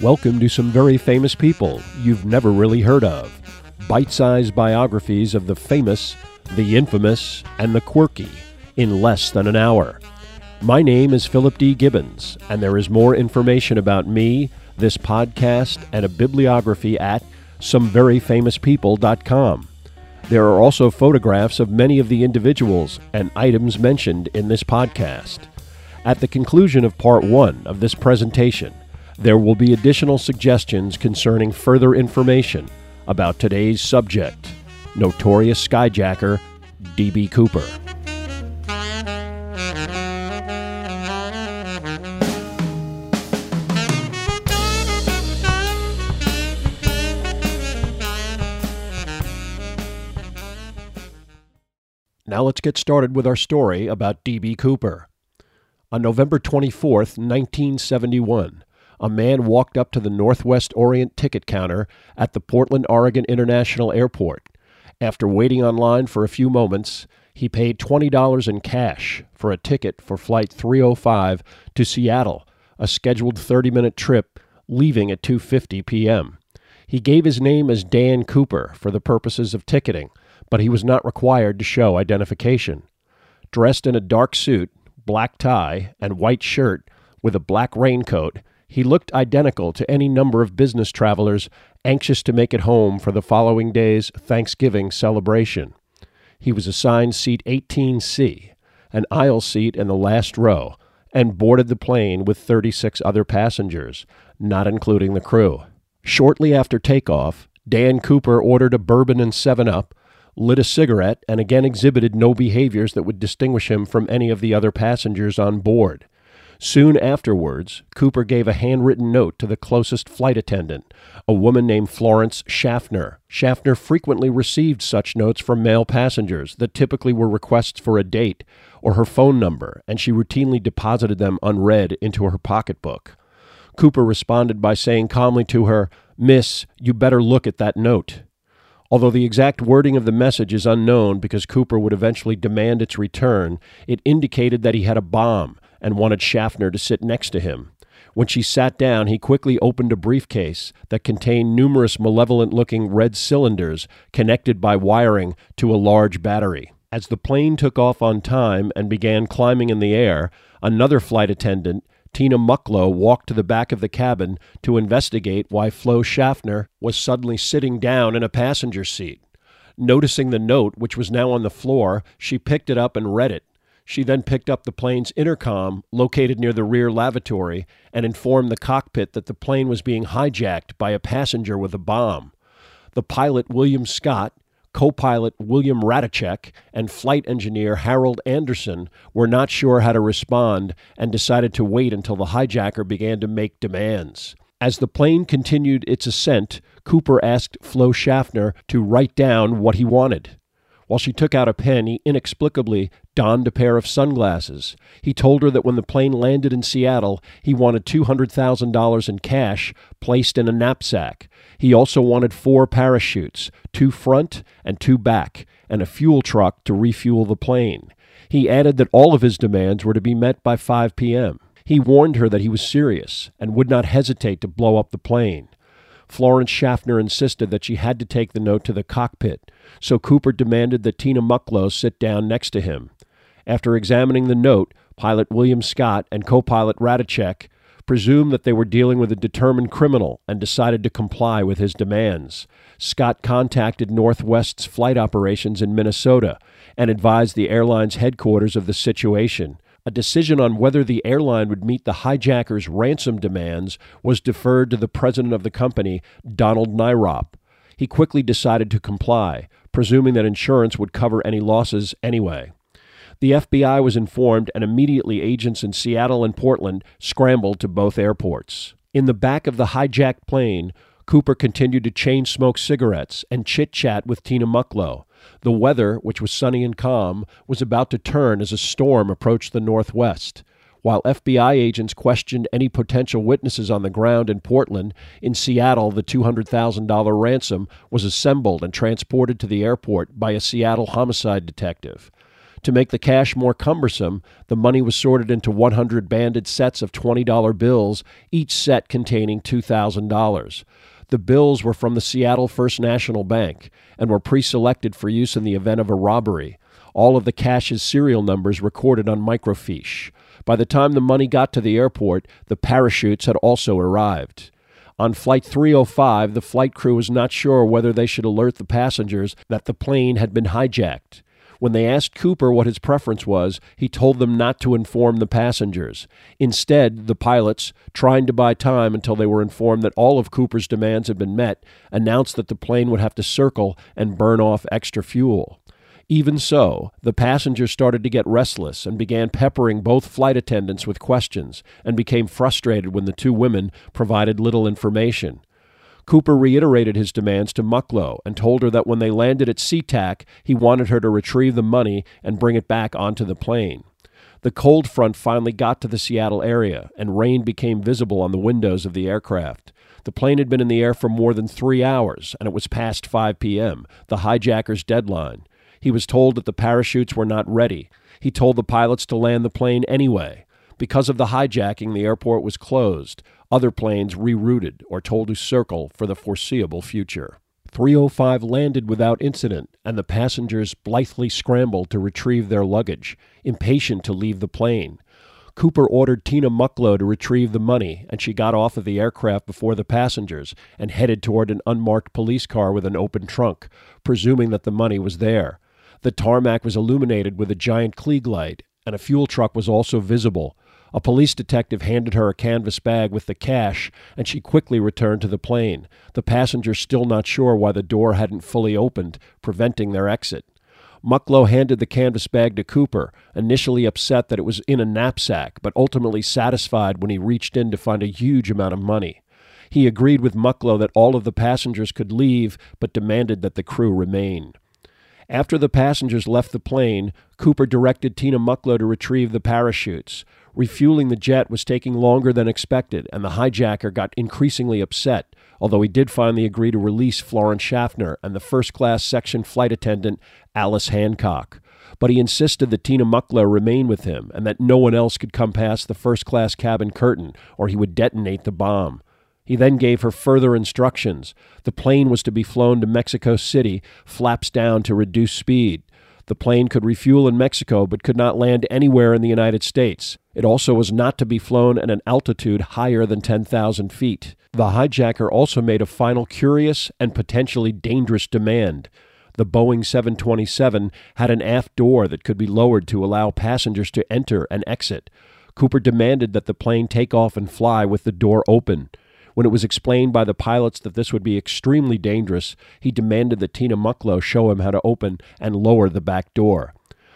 Welcome to some very famous people you've never really heard of. Bite sized biographies of the famous, the infamous, and the quirky in less than an hour. My name is Philip D. Gibbons, and there is more information about me, this podcast, and a bibliography at someveryfamouspeople.com. There are also photographs of many of the individuals and items mentioned in this podcast. At the conclusion of part one of this presentation, there will be additional suggestions concerning further information about today's subject notorious skyjacker D.B. Cooper. Now let's get started with our story about D.B. Cooper. On November 24, 1971, a man walked up to the Northwest Orient ticket counter at the Portland, Oregon International Airport. After waiting online for a few moments, he paid $20 in cash for a ticket for Flight 305 to Seattle, a scheduled 30-minute trip leaving at 2:50 p.m. He gave his name as Dan Cooper for the purposes of ticketing, but he was not required to show identification. Dressed in a dark suit, black tie, and white shirt with a black raincoat, he looked identical to any number of business travelers anxious to make it home for the following day's Thanksgiving celebration. He was assigned seat 18C, an aisle seat in the last row, and boarded the plane with 36 other passengers, not including the crew. Shortly after takeoff, Dan Cooper ordered a bourbon and 7 Up, lit a cigarette, and again exhibited no behaviors that would distinguish him from any of the other passengers on board. Soon afterwards, Cooper gave a handwritten note to the closest flight attendant, a woman named Florence Schaffner. Schaffner frequently received such notes from male passengers that typically were requests for a date or her phone number, and she routinely deposited them unread into her pocketbook. Cooper responded by saying calmly to her, Miss, you better look at that note. Although the exact wording of the message is unknown because Cooper would eventually demand its return, it indicated that he had a bomb and wanted Schaffner to sit next to him. When she sat down, he quickly opened a briefcase that contained numerous malevolent looking red cylinders connected by wiring to a large battery. As the plane took off on time and began climbing in the air, another flight attendant, Tina Mucklow, walked to the back of the cabin to investigate why Flo Schaffner was suddenly sitting down in a passenger seat. Noticing the note, which was now on the floor, she picked it up and read it. She then picked up the plane's intercom, located near the rear lavatory, and informed the cockpit that the plane was being hijacked by a passenger with a bomb. The pilot, William Scott, co pilot William Rataczak, and flight engineer Harold Anderson were not sure how to respond and decided to wait until the hijacker began to make demands. As the plane continued its ascent, Cooper asked Flo Schaffner to write down what he wanted. While she took out a pen, he inexplicably donned a pair of sunglasses. He told her that when the plane landed in Seattle, he wanted $200,000 in cash placed in a knapsack. He also wanted four parachutes, two front and two back, and a fuel truck to refuel the plane. He added that all of his demands were to be met by 5 p.m. He warned her that he was serious and would not hesitate to blow up the plane. Florence Schaffner insisted that she had to take the note to the cockpit, so Cooper demanded that Tina Mucklow sit down next to him. After examining the note, pilot William Scott and co pilot Rataczak presumed that they were dealing with a determined criminal and decided to comply with his demands. Scott contacted Northwest's flight operations in Minnesota and advised the airline's headquarters of the situation. A decision on whether the airline would meet the hijackers' ransom demands was deferred to the president of the company, Donald Nyrop. He quickly decided to comply, presuming that insurance would cover any losses anyway. The FBI was informed, and immediately agents in Seattle and Portland scrambled to both airports. In the back of the hijacked plane, Cooper continued to chain smoke cigarettes and chit chat with Tina Mucklow. The weather, which was sunny and calm, was about to turn as a storm approached the northwest. While FBI agents questioned any potential witnesses on the ground in Portland, in Seattle, the $200,000 ransom was assembled and transported to the airport by a Seattle homicide detective. To make the cash more cumbersome, the money was sorted into 100 banded sets of $20 bills, each set containing $2,000. The bills were from the Seattle First National Bank and were pre selected for use in the event of a robbery. All of the cash's serial numbers recorded on microfiche. By the time the money got to the airport, the parachutes had also arrived. On Flight 305, the flight crew was not sure whether they should alert the passengers that the plane had been hijacked. When they asked Cooper what his preference was, he told them not to inform the passengers. Instead, the pilots, trying to buy time until they were informed that all of Cooper's demands had been met, announced that the plane would have to circle and burn off extra fuel. Even so, the passengers started to get restless and began peppering both flight attendants with questions and became frustrated when the two women provided little information. Cooper reiterated his demands to Mucklow and told her that when they landed at SeaTac, he wanted her to retrieve the money and bring it back onto the plane. The cold front finally got to the Seattle area, and rain became visible on the windows of the aircraft. The plane had been in the air for more than three hours, and it was past 5 p.m., the hijacker's deadline. He was told that the parachutes were not ready. He told the pilots to land the plane anyway. Because of the hijacking, the airport was closed. Other planes rerouted or told to circle for the foreseeable future. 305 landed without incident, and the passengers blithely scrambled to retrieve their luggage, impatient to leave the plane. Cooper ordered Tina Mucklow to retrieve the money, and she got off of the aircraft before the passengers and headed toward an unmarked police car with an open trunk, presuming that the money was there. The tarmac was illuminated with a giant Klieg light, and a fuel truck was also visible, a police detective handed her a canvas bag with the cash, and she quickly returned to the plane, the passengers still not sure why the door hadn't fully opened, preventing their exit. Mucklow handed the canvas bag to Cooper, initially upset that it was in a knapsack, but ultimately satisfied when he reached in to find a huge amount of money. He agreed with Mucklow that all of the passengers could leave, but demanded that the crew remain. After the passengers left the plane, Cooper directed Tina Mucklow to retrieve the parachutes. Refueling the jet was taking longer than expected, and the hijacker got increasingly upset, although he did finally agree to release Florence Schaffner and the first class section flight attendant Alice Hancock. But he insisted that Tina Mucklow remain with him and that no one else could come past the first class cabin curtain, or he would detonate the bomb. He then gave her further instructions. The plane was to be flown to Mexico City, flaps down to reduce speed. The plane could refuel in Mexico but could not land anywhere in the United States. It also was not to be flown at an altitude higher than 10,000 feet. The hijacker also made a final curious and potentially dangerous demand. The Boeing 727 had an aft door that could be lowered to allow passengers to enter and exit. Cooper demanded that the plane take off and fly with the door open. When it was explained by the pilots that this would be extremely dangerous, he demanded that Tina Mucklow show him how to open and lower the back door.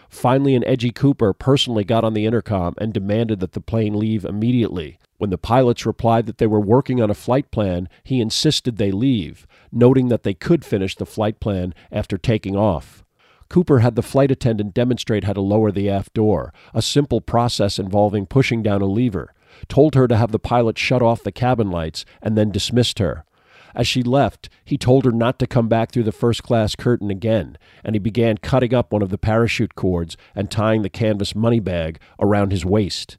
Finally, an edgy Cooper personally got on the intercom and demanded that the plane leave immediately. When the pilots replied that they were working on a flight plan, he insisted they leave, noting that they could finish the flight plan after taking off. Cooper had the flight attendant demonstrate how to lower the aft door, a simple process involving pushing down a lever told her to have the pilot shut off the cabin lights, and then dismissed her. As she left, he told her not to come back through the first class curtain again, and he began cutting up one of the parachute cords and tying the canvas money bag around his waist.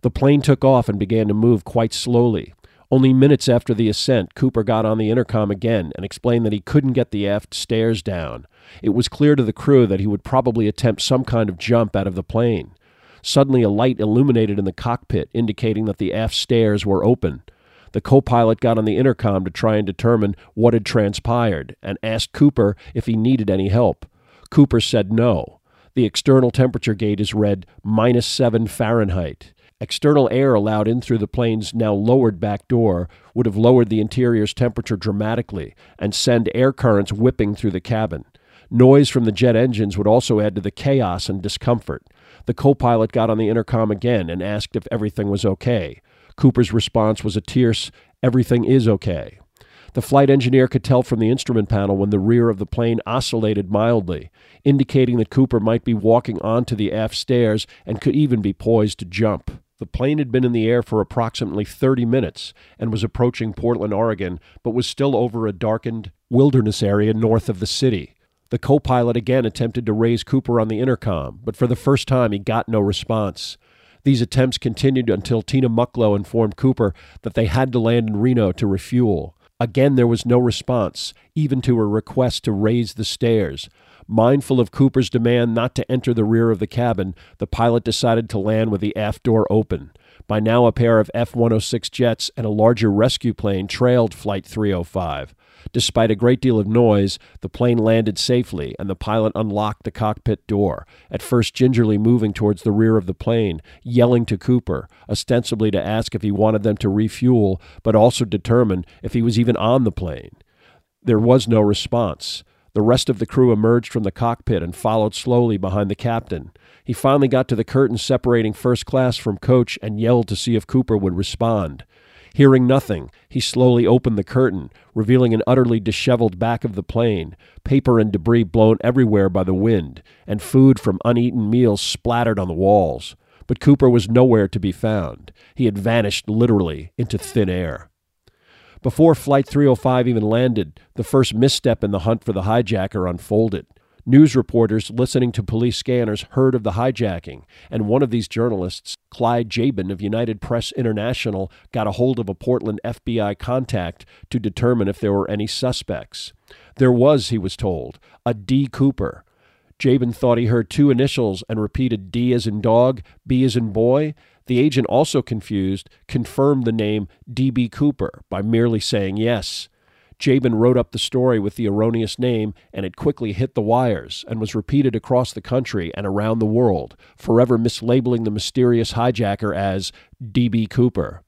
The plane took off and began to move quite slowly. Only minutes after the ascent, Cooper got on the intercom again and explained that he couldn't get the aft stairs down. It was clear to the crew that he would probably attempt some kind of jump out of the plane. Suddenly, a light illuminated in the cockpit, indicating that the aft stairs were open. The co pilot got on the intercom to try and determine what had transpired and asked Cooper if he needed any help. Cooper said no. The external temperature gauge is read minus 7 Fahrenheit. External air allowed in through the plane's now lowered back door would have lowered the interior's temperature dramatically and send air currents whipping through the cabin. Noise from the jet engines would also add to the chaos and discomfort. The co pilot got on the intercom again and asked if everything was okay. Cooper's response was a terse, Everything is okay. The flight engineer could tell from the instrument panel when the rear of the plane oscillated mildly, indicating that Cooper might be walking onto the aft stairs and could even be poised to jump. The plane had been in the air for approximately 30 minutes and was approaching Portland, Oregon, but was still over a darkened wilderness area north of the city. The co pilot again attempted to raise Cooper on the intercom, but for the first time he got no response. These attempts continued until Tina Mucklow informed Cooper that they had to land in Reno to refuel. Again, there was no response, even to her request to raise the stairs. Mindful of Cooper's demand not to enter the rear of the cabin, the pilot decided to land with the aft door open. By now, a pair of F 106 jets and a larger rescue plane trailed Flight 305. Despite a great deal of noise, the plane landed safely, and the pilot unlocked the cockpit door, at first gingerly moving towards the rear of the plane, yelling to Cooper, ostensibly to ask if he wanted them to refuel, but also determine if he was even on the plane. There was no response. The rest of the crew emerged from the cockpit and followed slowly behind the captain. He finally got to the curtain separating first class from coach and yelled to see if Cooper would respond. Hearing nothing, he slowly opened the curtain, revealing an utterly disheveled back of the plane, paper and debris blown everywhere by the wind, and food from uneaten meals splattered on the walls. But Cooper was nowhere to be found. He had vanished literally into thin air. Before Flight 305 even landed, the first misstep in the hunt for the hijacker unfolded. News reporters listening to police scanners heard of the hijacking, and one of these journalists, Clyde Jabin of United Press International, got a hold of a Portland FBI contact to determine if there were any suspects. There was, he was told, a D. Cooper. Jabin thought he heard two initials and repeated D as in dog, B as in boy. The agent, also confused, confirmed the name D.B. Cooper by merely saying yes. Jabin wrote up the story with the erroneous name, and it quickly hit the wires and was repeated across the country and around the world, forever mislabeling the mysterious hijacker as D.B. Cooper.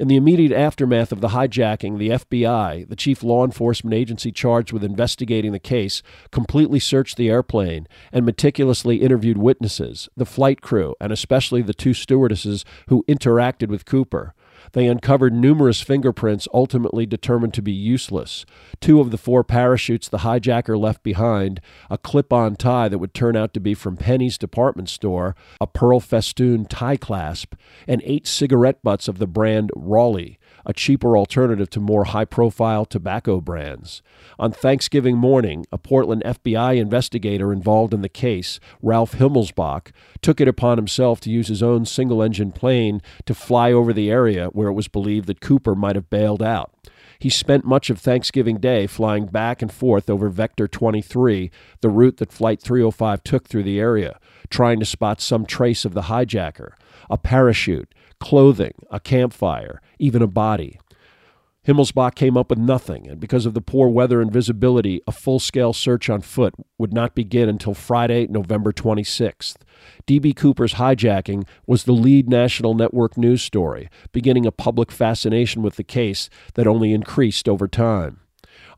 In the immediate aftermath of the hijacking, the FBI, the chief law enforcement agency charged with investigating the case, completely searched the airplane and meticulously interviewed witnesses, the flight crew, and especially the two stewardesses who interacted with Cooper. They uncovered numerous fingerprints ultimately determined to be useless. Two of the four parachutes the hijacker left behind, a clip on tie that would turn out to be from Penney's department store, a pearl festoon tie clasp, and eight cigarette butts of the brand Raleigh a cheaper alternative to more high profile tobacco brands. On Thanksgiving morning, a Portland FBI investigator involved in the case, Ralph Himmelsbach, took it upon himself to use his own single engine plane to fly over the area where it was believed that Cooper might have bailed out. He spent much of Thanksgiving Day flying back and forth over Vector 23, the route that Flight 305 took through the area, trying to spot some trace of the hijacker. A parachute, clothing, a campfire, even a body. Himmelsbach came up with nothing, and because of the poor weather and visibility, a full scale search on foot would not begin until Friday, November 26th. D.B. Cooper's hijacking was the lead national network news story, beginning a public fascination with the case that only increased over time.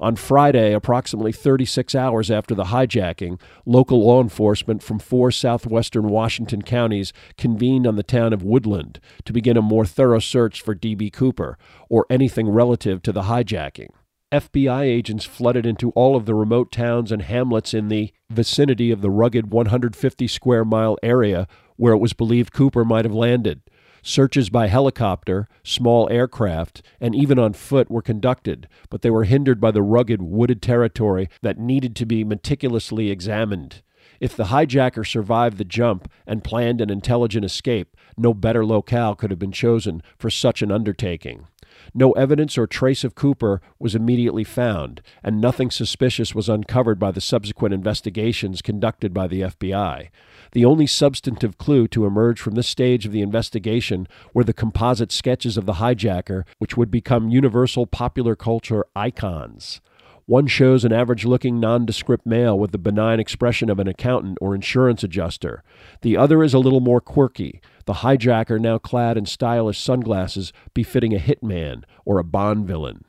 On Friday, approximately 36 hours after the hijacking, local law enforcement from four southwestern Washington counties convened on the town of Woodland to begin a more thorough search for D.B. Cooper or anything relative to the hijacking. FBI agents flooded into all of the remote towns and hamlets in the vicinity of the rugged 150 square mile area where it was believed Cooper might have landed. Searches by helicopter, small aircraft, and even on foot were conducted, but they were hindered by the rugged, wooded territory that needed to be meticulously examined. If the hijacker survived the jump and planned an intelligent escape, no better locale could have been chosen for such an undertaking. No evidence or trace of Cooper was immediately found, and nothing suspicious was uncovered by the subsequent investigations conducted by the FBI. The only substantive clue to emerge from this stage of the investigation were the composite sketches of the hijacker, which would become universal popular culture icons. One shows an average looking nondescript male with the benign expression of an accountant or insurance adjuster. The other is a little more quirky, the hijacker now clad in stylish sunglasses befitting a hitman or a Bond villain.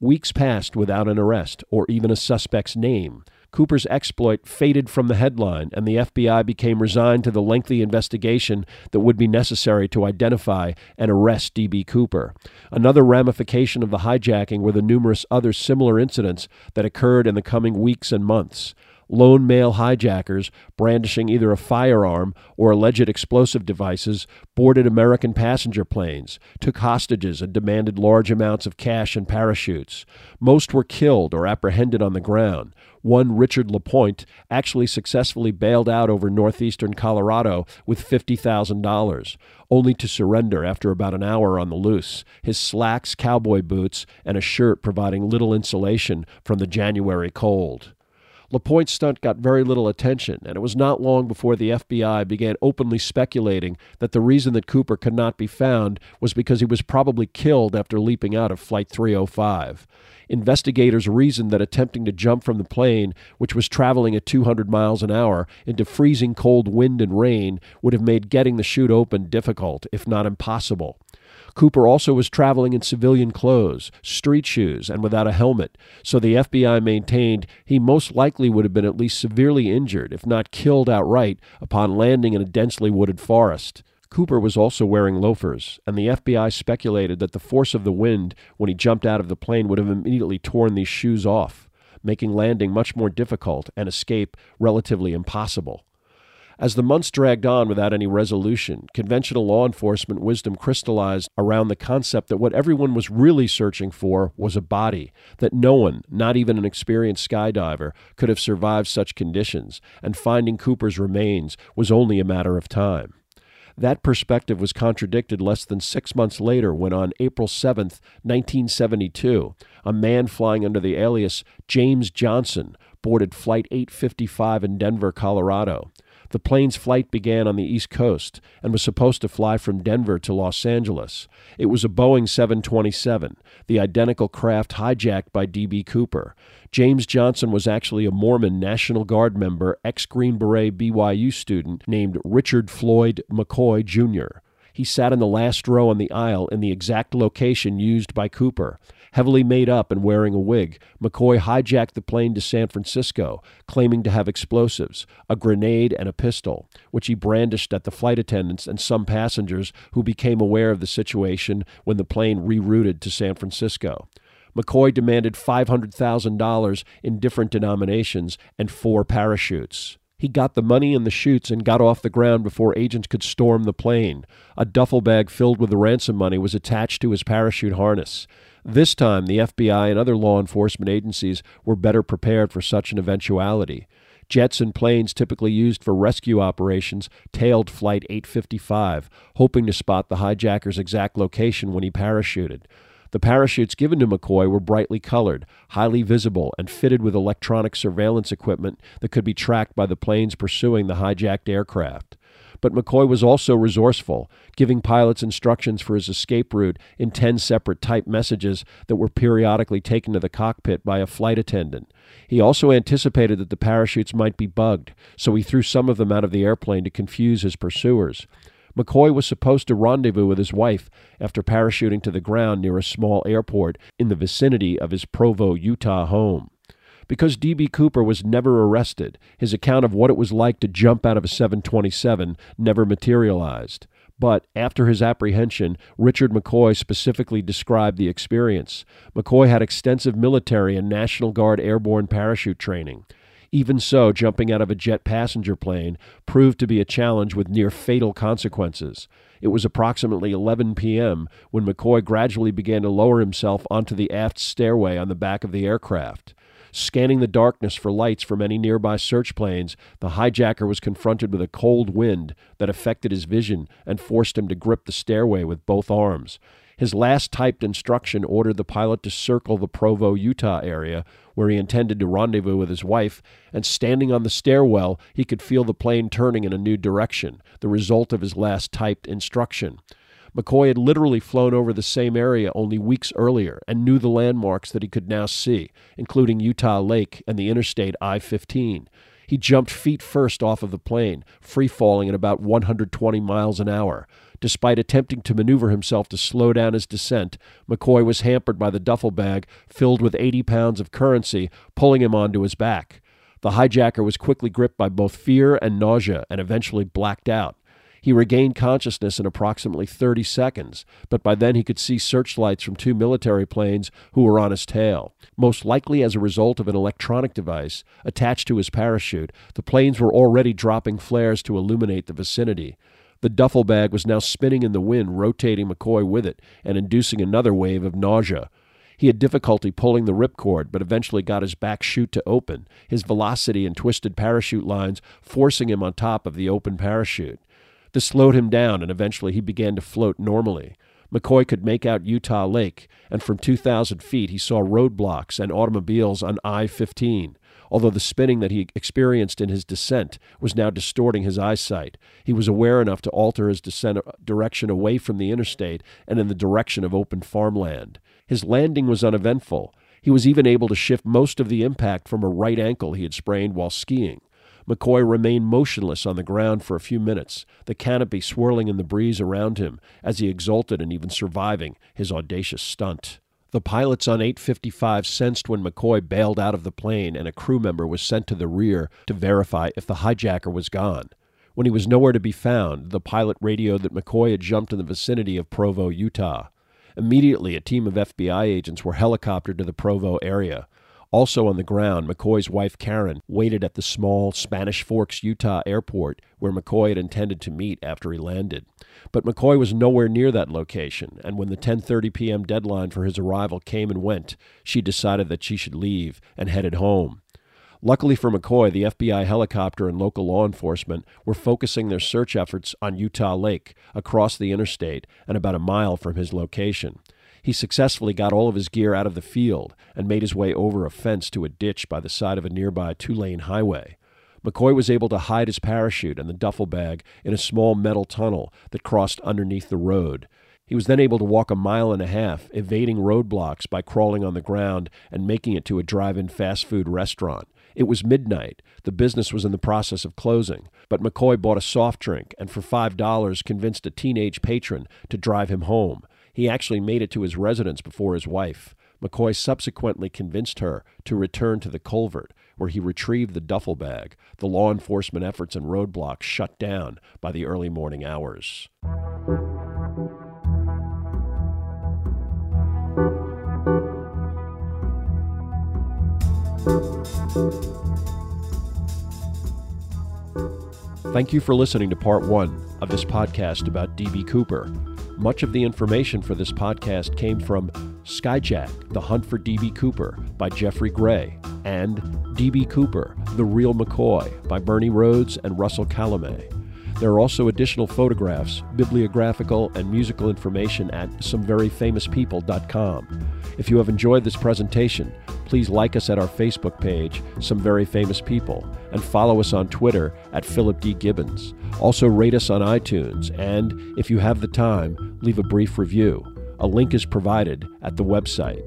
Weeks passed without an arrest or even a suspect's name. Cooper's exploit faded from the headline, and the FBI became resigned to the lengthy investigation that would be necessary to identify and arrest D.B. Cooper. Another ramification of the hijacking were the numerous other similar incidents that occurred in the coming weeks and months. Lone male hijackers, brandishing either a firearm or alleged explosive devices, boarded American passenger planes, took hostages, and demanded large amounts of cash and parachutes. Most were killed or apprehended on the ground. One Richard LaPointe actually successfully bailed out over northeastern Colorado with $50,000, only to surrender after about an hour on the loose, his slacks, cowboy boots, and a shirt providing little insulation from the January cold. LaPointe's stunt got very little attention, and it was not long before the FBI began openly speculating that the reason that Cooper could not be found was because he was probably killed after leaping out of Flight 305. Investigators reasoned that attempting to jump from the plane, which was traveling at 200 miles an hour, into freezing cold wind and rain would have made getting the chute open difficult, if not impossible. Cooper also was traveling in civilian clothes, street shoes, and without a helmet, so the FBI maintained he most likely would have been at least severely injured, if not killed outright, upon landing in a densely wooded forest. Cooper was also wearing loafers, and the FBI speculated that the force of the wind when he jumped out of the plane would have immediately torn these shoes off, making landing much more difficult and escape relatively impossible. As the months dragged on without any resolution, conventional law enforcement wisdom crystallized around the concept that what everyone was really searching for was a body, that no one, not even an experienced skydiver, could have survived such conditions, and finding Cooper's remains was only a matter of time. That perspective was contradicted less than six months later when, on April 7, 1972, a man flying under the alias James Johnson boarded Flight 855 in Denver, Colorado. The plane's flight began on the East Coast and was supposed to fly from Denver to Los Angeles. It was a Boeing 727, the identical craft hijacked by D.B. Cooper. James Johnson was actually a Mormon National Guard member, ex Green Beret BYU student named Richard Floyd McCoy, Jr. He sat in the last row on the aisle in the exact location used by Cooper. Heavily made up and wearing a wig, McCoy hijacked the plane to San Francisco, claiming to have explosives, a grenade, and a pistol, which he brandished at the flight attendants and some passengers who became aware of the situation when the plane rerouted to San Francisco. McCoy demanded $500,000 in different denominations and four parachutes. He got the money and the chutes and got off the ground before agents could storm the plane. A duffel bag filled with the ransom money was attached to his parachute harness. This time, the FBI and other law enforcement agencies were better prepared for such an eventuality. Jets and planes typically used for rescue operations tailed Flight 855, hoping to spot the hijacker's exact location when he parachuted. The parachutes given to McCoy were brightly colored, highly visible, and fitted with electronic surveillance equipment that could be tracked by the planes pursuing the hijacked aircraft. But McCoy was also resourceful, giving pilots instructions for his escape route in 10 separate typed messages that were periodically taken to the cockpit by a flight attendant. He also anticipated that the parachutes might be bugged, so he threw some of them out of the airplane to confuse his pursuers. McCoy was supposed to rendezvous with his wife after parachuting to the ground near a small airport in the vicinity of his Provo, Utah home. Because D.B. Cooper was never arrested, his account of what it was like to jump out of a 727 never materialized. But after his apprehension, Richard McCoy specifically described the experience. McCoy had extensive military and National Guard airborne parachute training. Even so, jumping out of a jet passenger plane proved to be a challenge with near fatal consequences. It was approximately 11 p.m. when McCoy gradually began to lower himself onto the aft stairway on the back of the aircraft. Scanning the darkness for lights from any nearby search planes, the hijacker was confronted with a cold wind that affected his vision and forced him to grip the stairway with both arms. His last typed instruction ordered the pilot to circle the Provo, Utah area, where he intended to rendezvous with his wife, and standing on the stairwell, he could feel the plane turning in a new direction, the result of his last typed instruction. McCoy had literally flown over the same area only weeks earlier and knew the landmarks that he could now see, including Utah Lake and the Interstate I 15. He jumped feet first off of the plane, free falling at about 120 miles an hour. Despite attempting to maneuver himself to slow down his descent, McCoy was hampered by the duffel bag filled with 80 pounds of currency, pulling him onto his back. The hijacker was quickly gripped by both fear and nausea and eventually blacked out. He regained consciousness in approximately 30 seconds, but by then he could see searchlights from two military planes who were on his tail. Most likely as a result of an electronic device attached to his parachute, the planes were already dropping flares to illuminate the vicinity. The duffel bag was now spinning in the wind, rotating McCoy with it and inducing another wave of nausea. He had difficulty pulling the ripcord, but eventually got his back chute to open, his velocity and twisted parachute lines forcing him on top of the open parachute. This slowed him down, and eventually he began to float normally. McCoy could make out Utah Lake, and from 2,000 feet he saw roadblocks and automobiles on I 15. Although the spinning that he experienced in his descent was now distorting his eyesight, he was aware enough to alter his descent uh, direction away from the interstate and in the direction of open farmland. His landing was uneventful. He was even able to shift most of the impact from a right ankle he had sprained while skiing. McCoy remained motionless on the ground for a few minutes, the canopy swirling in the breeze around him as he exulted in even surviving his audacious stunt. The pilots on 855 sensed when McCoy bailed out of the plane and a crew member was sent to the rear to verify if the hijacker was gone. When he was nowhere to be found, the pilot radioed that McCoy had jumped in the vicinity of Provo, Utah. Immediately, a team of FBI agents were helicoptered to the Provo area. Also on the ground, McCoy's wife Karen waited at the small Spanish Forks, Utah airport where McCoy had intended to meet after he landed. But McCoy was nowhere near that location, and when the 10:30 p.m. deadline for his arrival came and went, she decided that she should leave and headed home. Luckily for McCoy, the FBI helicopter and local law enforcement were focusing their search efforts on Utah Lake, across the interstate and about a mile from his location. He successfully got all of his gear out of the field and made his way over a fence to a ditch by the side of a nearby two lane highway. McCoy was able to hide his parachute and the duffel bag in a small metal tunnel that crossed underneath the road. He was then able to walk a mile and a half, evading roadblocks by crawling on the ground and making it to a drive in fast food restaurant. It was midnight. The business was in the process of closing, but McCoy bought a soft drink and for $5 convinced a teenage patron to drive him home. He actually made it to his residence before his wife. McCoy subsequently convinced her to return to the culvert, where he retrieved the duffel bag, the law enforcement efforts and roadblocks shut down by the early morning hours. Thank you for listening to part one of this podcast about D.B. Cooper. Much of the information for this podcast came from Skyjack, The Hunt for D.B. Cooper by Geoffrey Gray, and D.B. Cooper, The Real McCoy by Bernie Rhodes and Russell Calamé. There are also additional photographs, bibliographical, and musical information at someveryfamouspeople.com. If you have enjoyed this presentation, please like us at our Facebook page, Some Very Famous People, and follow us on Twitter at Philip D. Gibbons. Also, rate us on iTunes, and if you have the time, leave a brief review. A link is provided at the website.